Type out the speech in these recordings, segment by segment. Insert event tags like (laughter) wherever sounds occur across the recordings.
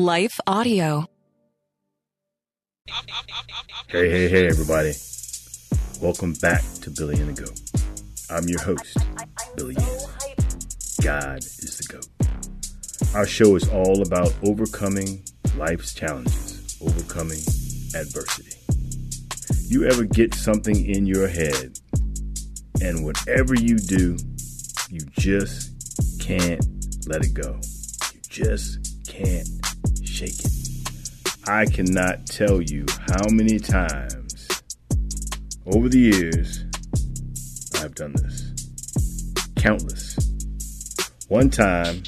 Life Audio. Hey, hey, hey, everybody. Welcome back to Billy and the Goat. I'm your host, Billy. God is the GOAT. Our show is all about overcoming life's challenges, overcoming adversity. You ever get something in your head, and whatever you do, you just can't let it go. You just can't shake it. I cannot tell you how many times over the years I've done this. Countless. One time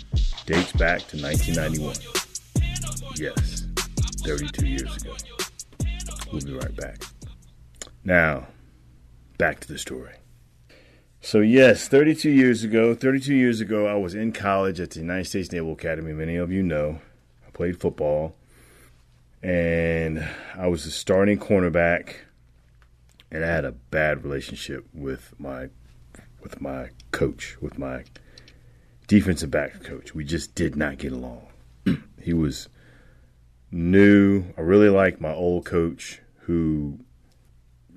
dates back to 1991. Yes, 32 years ago. We'll be right back. Now, back to the story. So, yes, 32 years ago, 32 years ago, I was in college at the United States Naval Academy. Many of you know. Played football, and I was the starting cornerback, and I had a bad relationship with my with my coach, with my defensive back coach. We just did not get along. (clears throat) he was new. I really liked my old coach who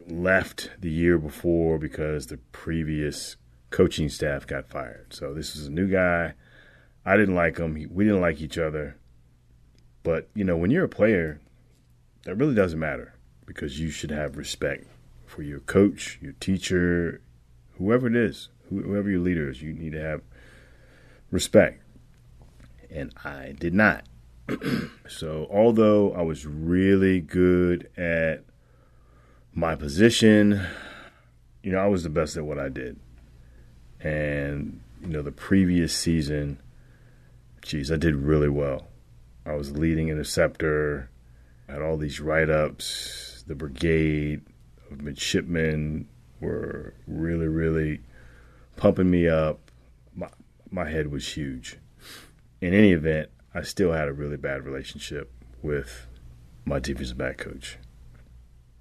left the year before because the previous coaching staff got fired. So this was a new guy. I didn't like him. we didn't like each other. But, you know, when you're a player, that really doesn't matter because you should have respect for your coach, your teacher, whoever it is, whoever your leader is. You need to have respect. And I did not. (clears throat) so, although I was really good at my position, you know, I was the best at what I did. And, you know, the previous season, geez, I did really well. I was leading interceptor, had all these write ups. The brigade of midshipmen were really, really pumping me up. My, my head was huge. In any event, I still had a really bad relationship with my defensive back coach.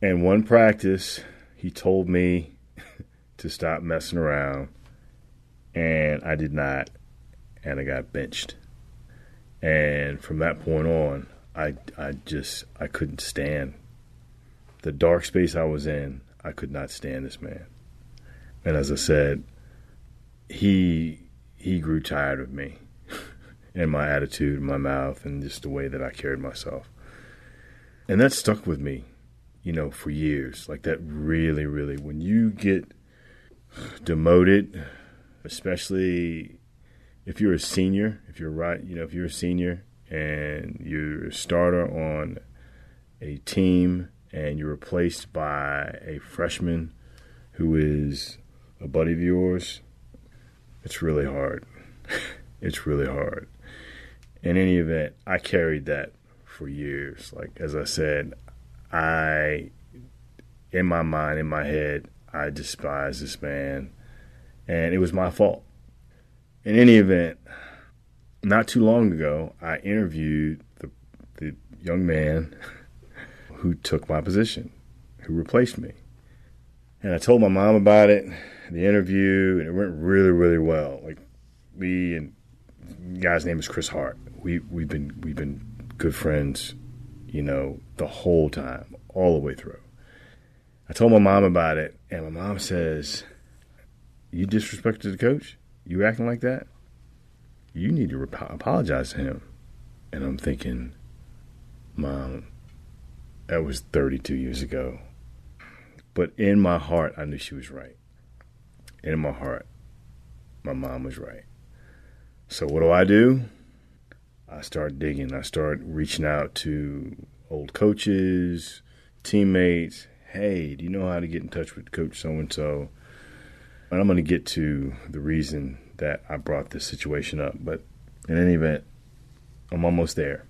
And one practice, he told me (laughs) to stop messing around, and I did not, and I got benched. And from that point on, I I just I couldn't stand the dark space I was in. I could not stand this man. And as I said, he he grew tired of me (laughs) and my attitude, my mouth, and just the way that I carried myself. And that stuck with me you know, for years. Like that really, really, when you get demoted, especially if you're a senior, if you're right, you know, if you're a senior and you're a starter on a team and you're replaced by a freshman who is a buddy of yours, it's really hard. (laughs) it's really hard. In any event, I carried that for years. Like as I said, I, in my mind, in my head, I despise this man, and it was my fault. In any event, not too long ago, I interviewed the, the young man (laughs) who took my position, who replaced me. And I told my mom about it, the interview, and it went really, really well. Like we and the guy's name is Chris Hart. We we've been we've been good friends you know, the whole time, all the way through. I told my mom about it, and my mom says, You disrespected the coach? You acting like that? You need to rep- apologize to him. And I'm thinking, Mom, that was 32 years ago. But in my heart, I knew she was right. In my heart, my mom was right. So what do I do? I start digging. I start reaching out to old coaches, teammates. Hey, do you know how to get in touch with Coach so and so? And I'm going to get to the reason that I brought this situation up. But in any event, I'm almost there.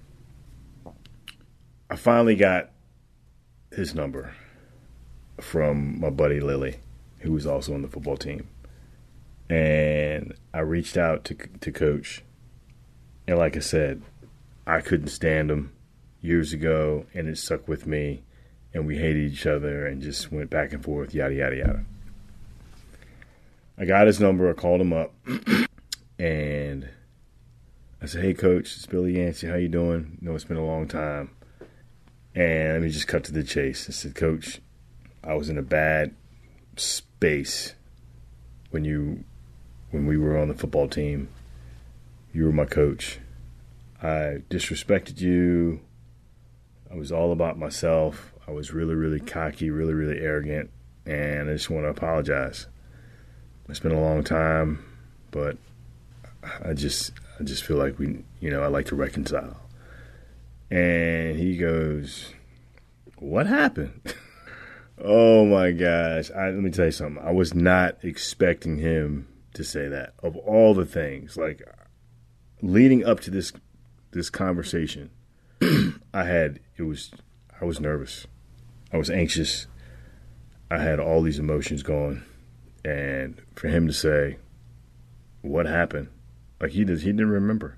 I finally got his number from my buddy Lily, who was also on the football team. And I reached out to to coach and like I said, I couldn't stand him years ago, and it stuck with me. And we hated each other and just went back and forth, yada, yada, yada. I got his number, I called him up, (clears throat) and I said, "Hey, Coach, it's Billy Yancey. How you doing? You know, it's been a long time." And let me just cut to the chase. I said, "Coach, I was in a bad space when you when we were on the football team. You were my coach. I disrespected you. I was all about myself. I was really, really cocky, really, really arrogant, and I just want to apologize. It's been a long time, but I just I just feel like we you know, I like to reconcile. And he goes, What happened? (laughs) oh my gosh. I, let me tell you something. I was not expecting him to say that. Of all the things, like leading up to this this conversation, (clears throat) I had it was I was nervous. I was anxious. I had all these emotions going. And for him to say, What happened? Like he did he didn't remember.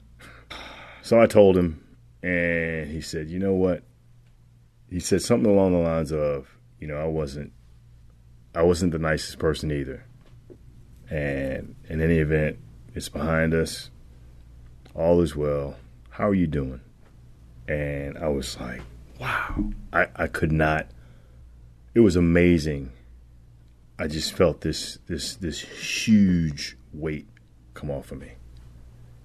So I told him and he said, You know what? He said something along the lines of, you know, I wasn't I wasn't the nicest person either. And in any event, it's behind us. All is well. How are you doing? And I was like, wow. I, I could not it was amazing. I just felt this this this huge weight come off of me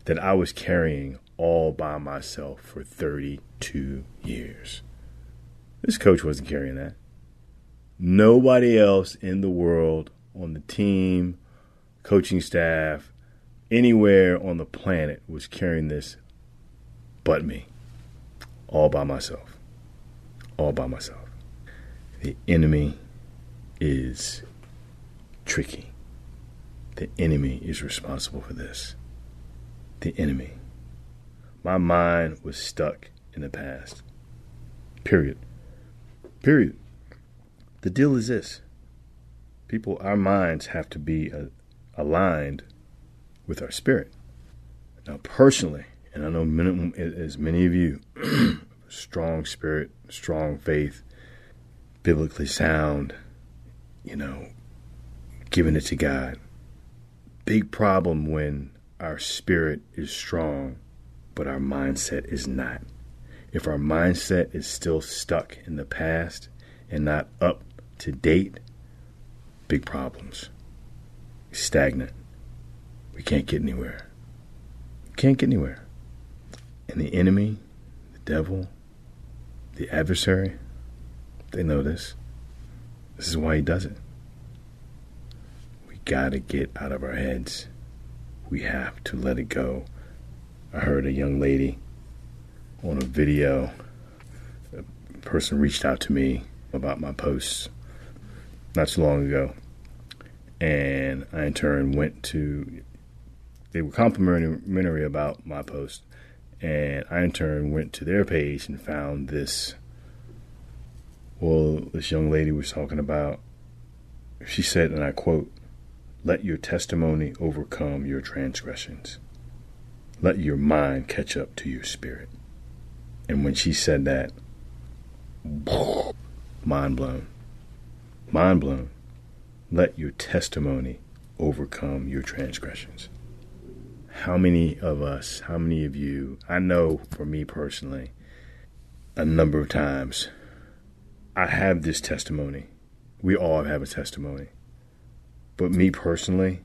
that I was carrying all by myself for 32 years. This coach wasn't carrying that. Nobody else in the world on the team, coaching staff, anywhere on the planet was carrying this but me. All by myself. All by myself. The enemy is tricky. The enemy is responsible for this. The enemy. My mind was stuck in the past. Period. Period. The deal is this people, our minds have to be uh, aligned with our spirit. Now, personally, and I know many, as many of you, (clears throat) strong spirit, strong faith, biblically sound, you know, giving it to God. Big problem when our spirit is strong, but our mindset is not. If our mindset is still stuck in the past and not up to date, big problems. Stagnant. We can't get anywhere. Can't get anywhere. And the enemy, the devil, the adversary, they know this. This is why he does it. We got to get out of our heads. We have to let it go. I heard a young lady on a video, a person reached out to me about my posts not too long ago. And I, in turn, went to, they were complimentary about my post. And I, in turn, went to their page and found this well, this young lady was talking about, she said, and I quote, let your testimony overcome your transgressions. Let your mind catch up to your spirit. And when she said that, (sniffs) mind blown. Mind blown. Let your testimony overcome your transgressions. How many of us, how many of you, I know for me personally, a number of times I have this testimony. We all have a testimony. But me personally,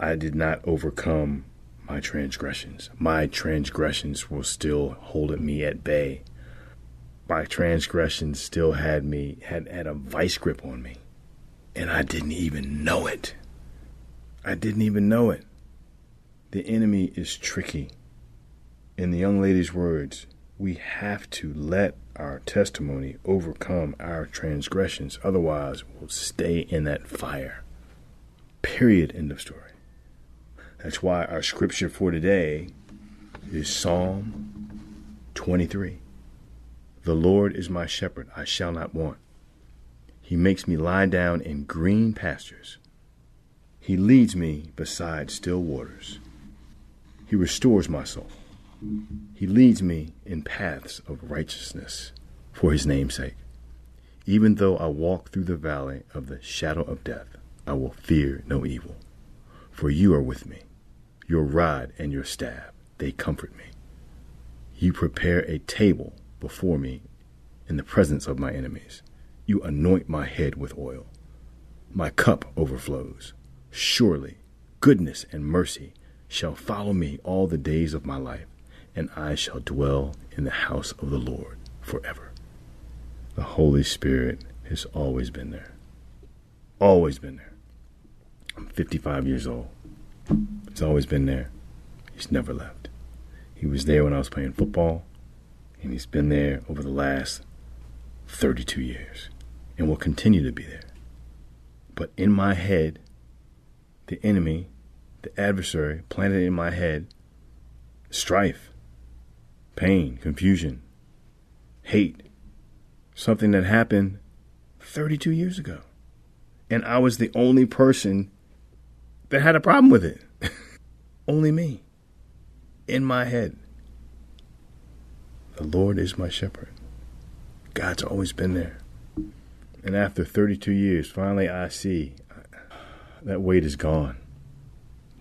I did not overcome my transgressions. My transgressions were still holding me at bay. My transgressions still had me had had a vice grip on me. And I didn't even know it. I didn't even know it. The enemy is tricky. In the young lady's words, we have to let our testimony overcome our transgressions. Otherwise, we'll stay in that fire. Period. End of story. That's why our scripture for today is Psalm 23. The Lord is my shepherd, I shall not want. He makes me lie down in green pastures. He leads me beside still waters. He restores my soul. He leads me in paths of righteousness for his name's sake. Even though I walk through the valley of the shadow of death, I will fear no evil. For you are with me. Your rod and your staff, they comfort me. You prepare a table before me in the presence of my enemies. You anoint my head with oil. My cup overflows. Surely goodness and mercy shall follow me all the days of my life, and I shall dwell in the house of the Lord forever. The Holy Spirit has always been there. Always been there. I'm 55 years old. He's always been there. He's never left. He was there when I was playing football, and he's been there over the last 32 years and will continue to be there. But in my head, the enemy, the adversary, planted in my head strife, pain, confusion, hate, something that happened 32 years ago. And I was the only person that had a problem with it. (laughs) only me. In my head. The Lord is my shepherd. God's always been there. And after 32 years, finally I see uh, that weight is gone.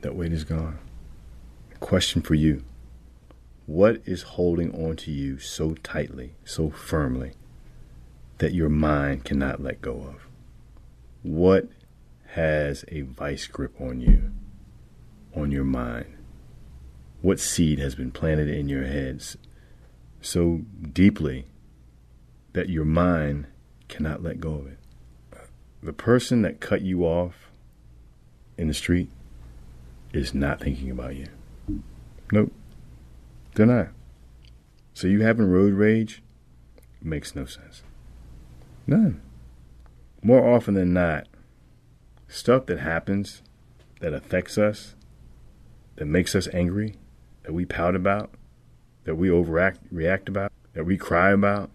That weight is gone. Question for you What is holding on to you so tightly, so firmly, that your mind cannot let go of? What has a vice grip on you, on your mind? What seed has been planted in your heads so deeply that your mind cannot let go of it. The person that cut you off in the street is not thinking about you. Nope. They're not. So you having road rage makes no sense. None. More often than not, stuff that happens that affects us, that makes us angry, that we pout about, that we overact react about, that we cry about,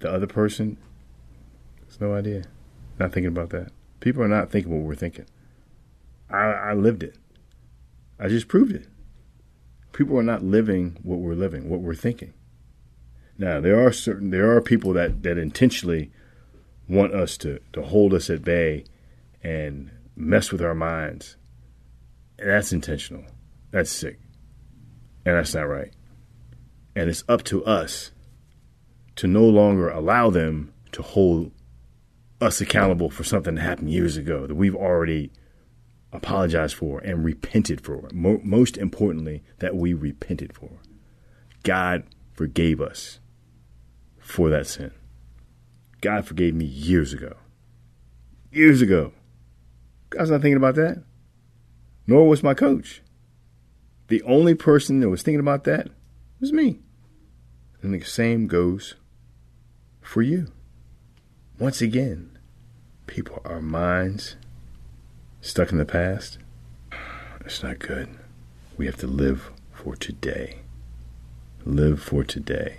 the other person has no idea. Not thinking about that. People are not thinking what we're thinking. I, I lived it. I just proved it. People are not living what we're living, what we're thinking. Now there are certain there are people that, that intentionally want us to, to hold us at bay and mess with our minds. And that's intentional. That's sick. And that's not right. And it's up to us to no longer allow them to hold us accountable for something that happened years ago that we've already apologized for and repented for. Mo- most importantly, that we repented for. God forgave us for that sin. God forgave me years ago. Years ago. God's not thinking about that. Nor was my coach. The only person that was thinking about that was me. And the same goes for you. Once again, people, our minds stuck in the past. It's not good. We have to live for today. Live for today.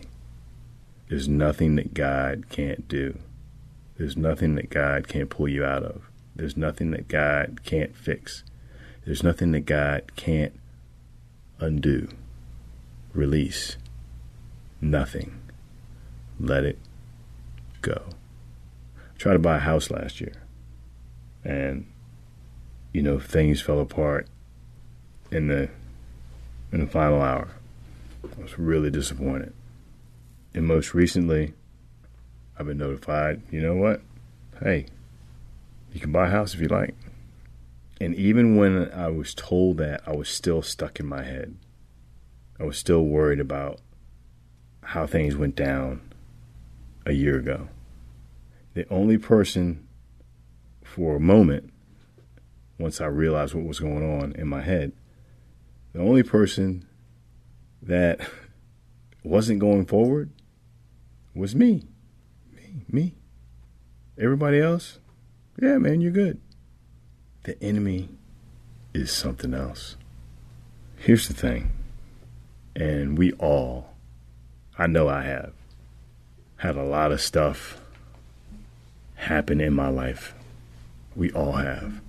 There's nothing that God can't do. There's nothing that God can't pull you out of. There's nothing that God can't fix. There's nothing that God can't undo, release. Nothing. Let it go. I tried to buy a house last year, and you know things fell apart in the in the final hour. I was really disappointed. And most recently, I've been notified. You know what? Hey, you can buy a house if you like. And even when I was told that, I was still stuck in my head. I was still worried about how things went down a year ago. The only person for a moment, once I realized what was going on in my head, the only person that (laughs) wasn't going forward was me. Me, me. Everybody else, yeah, man, you're good. The enemy is something else. Here's the thing, and we all, I know I have, had a lot of stuff happen in my life. We all have.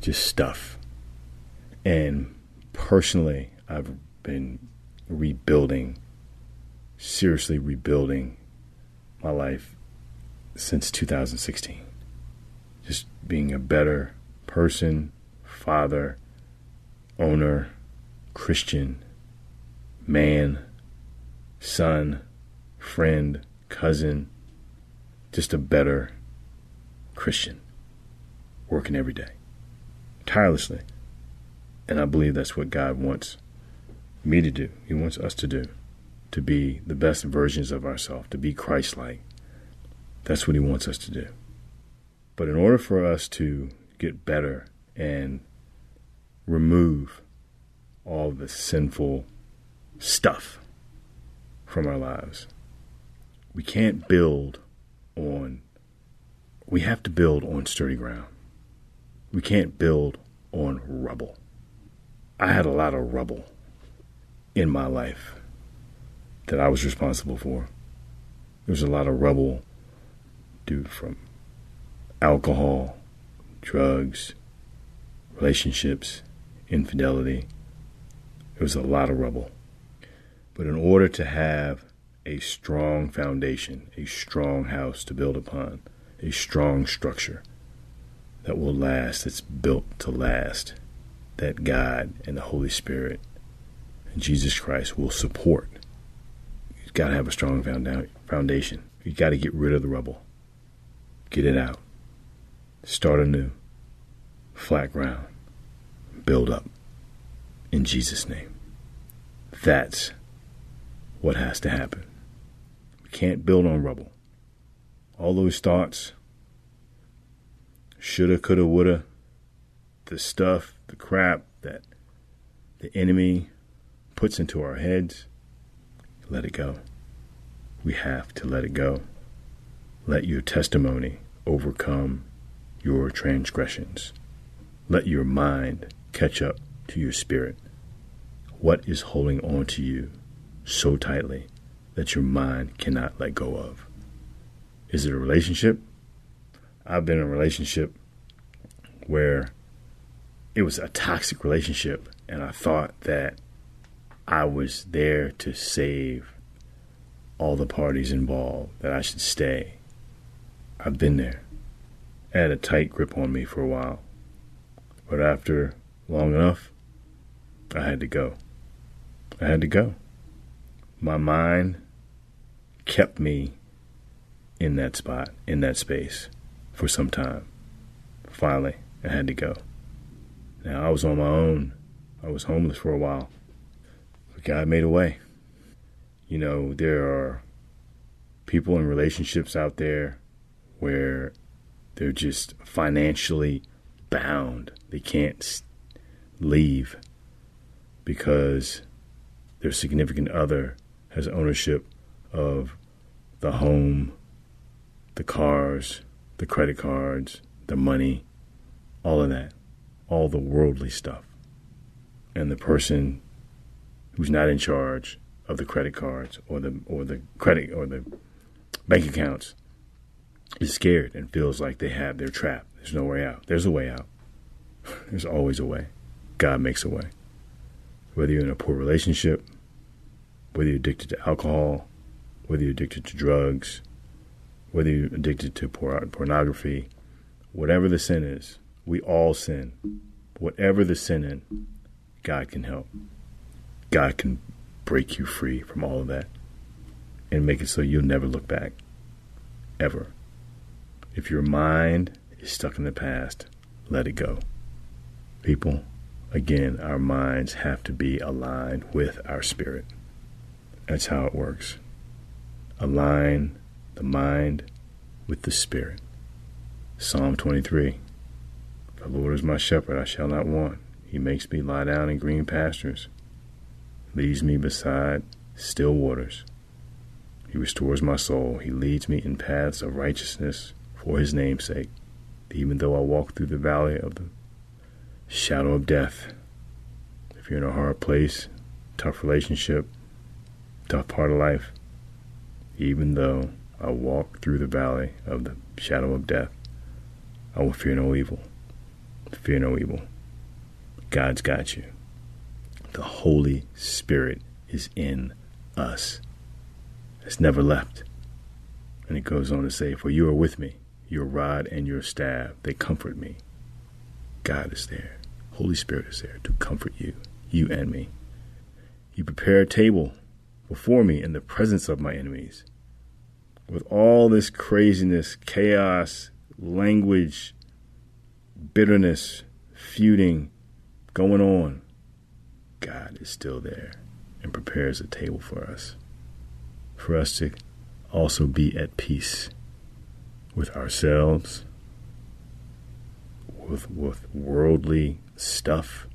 Just stuff. And personally, I've been rebuilding, seriously rebuilding my life since 2016. Just being a better person, father, owner, Christian, man, son, friend, cousin, just a better Christian, working every day, tirelessly. And I believe that's what God wants me to do. He wants us to do, to be the best versions of ourselves, to be Christ like. That's what He wants us to do. But in order for us to get better and remove all the sinful stuff from our lives, we can't build on, we have to build on sturdy ground. We can't build on rubble. I had a lot of rubble in my life that I was responsible for. There was a lot of rubble due from alcohol, drugs, relationships, infidelity. It was a lot of rubble. But in order to have a strong foundation, a strong house to build upon, a strong structure that will last, that's built to last, that God and the Holy Spirit and Jesus Christ will support. You've got to have a strong foundation. You've got to get rid of the rubble, get it out, start anew, flat ground, build up in Jesus' name. That's what has to happen. We can't build on rubble. All those thoughts, shoulda, coulda, woulda, the stuff, the crap that the enemy puts into our heads, let it go. We have to let it go. Let your testimony overcome your transgressions. Let your mind catch up to your spirit. What is holding on to you so tightly that your mind cannot let go of? Is it a relationship? I've been in a relationship where it was a toxic relationship, and I thought that I was there to save all the parties involved, that I should stay. I've been there. Had a tight grip on me for a while. But after long enough, I had to go. I had to go. My mind kept me in that spot, in that space, for some time. Finally, I had to go. Now, I was on my own. I was homeless for a while. But God made a way. You know, there are people in relationships out there where they're just financially bound. They can't leave because their significant other has ownership of the home, the cars, the credit cards, the money, all of that all the worldly stuff. And the person who's not in charge of the credit cards or the or the credit or the bank accounts is scared and feels like they have their trap. There's no way out. There's a way out. (laughs) There's always a way. God makes a way. Whether you're in a poor relationship, whether you're addicted to alcohol, whether you're addicted to drugs, whether you're addicted to pornography, whatever the sin is, we all sin. Whatever the sin in, God can help. God can break you free from all of that and make it so you'll never look back. Ever. If your mind is stuck in the past, let it go. People, again, our minds have to be aligned with our spirit. That's how it works. Align the mind with the spirit. Psalm 23 the Lord is my shepherd, I shall not want. He makes me lie down in green pastures, leads me beside still waters. He restores my soul. He leads me in paths of righteousness for his name's sake. Even though I walk through the valley of the shadow of death, if you're in a hard place, tough relationship, tough part of life, even though I walk through the valley of the shadow of death, I will fear no evil. Fear no evil. God's got you. The Holy Spirit is in us. It's never left. And it goes on to say, For you are with me, your rod and your staff, they comfort me. God is there. Holy Spirit is there to comfort you, you and me. You prepare a table before me in the presence of my enemies. With all this craziness, chaos, language, bitterness, feuding going on, God is still there and prepares a table for us. For us to also be at peace with ourselves, with, with worldly stuff,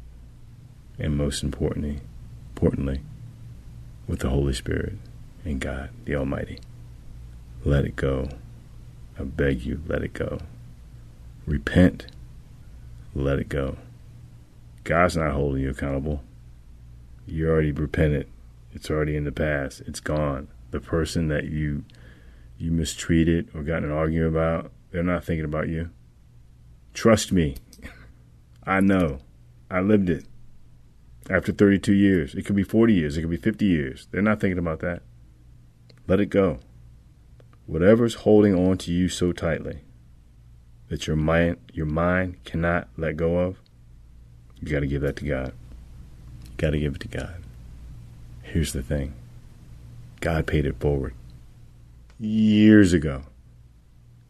and most importantly, importantly, with the Holy Spirit and God, the Almighty. Let it go. I beg you, let it go. Repent. Let it go. God's not holding you accountable. You already repented. It's already in the past. It's gone. The person that you you mistreated or got in an argument about, they're not thinking about you. Trust me. I know. I lived it. After 32 years, it could be 40 years, it could be 50 years. They're not thinking about that. Let it go. Whatever's holding on to you so tightly that your mind your mind cannot let go of, you got to give that to God. You got to give it to God. Here's the thing. God paid it forward years ago.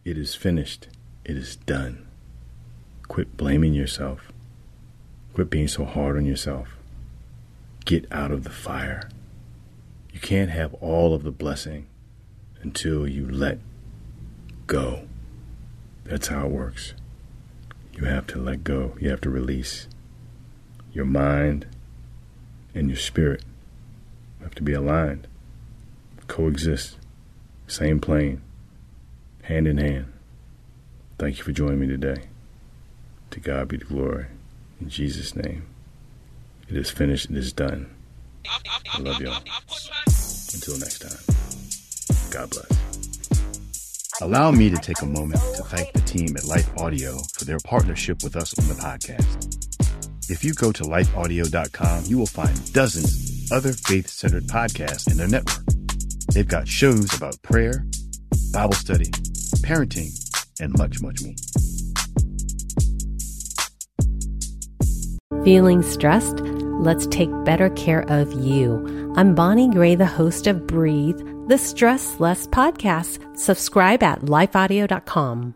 It is finished. It is done. Quit blaming yourself. Quit being so hard on yourself. Get out of the fire. You can't have all of the blessing until you let go. That's how it works. You have to let go. You have to release. Your mind and your spirit have to be aligned, coexist, same plane, hand in hand. Thank you for joining me today. To God be the glory. In Jesus' name. It is finished. It is done. I love y'all. Until next time. God bless. Allow me to take a moment to thank the team at Life Audio for their partnership with us on the podcast. If you go to lifeaudio.com, you will find dozens of other faith centered podcasts in their network. They've got shows about prayer, Bible study, parenting, and much, much more. Feeling stressed? Let's take better care of you. I'm Bonnie Gray, the host of Breathe, the Stress Less podcast. Subscribe at lifeaudio.com.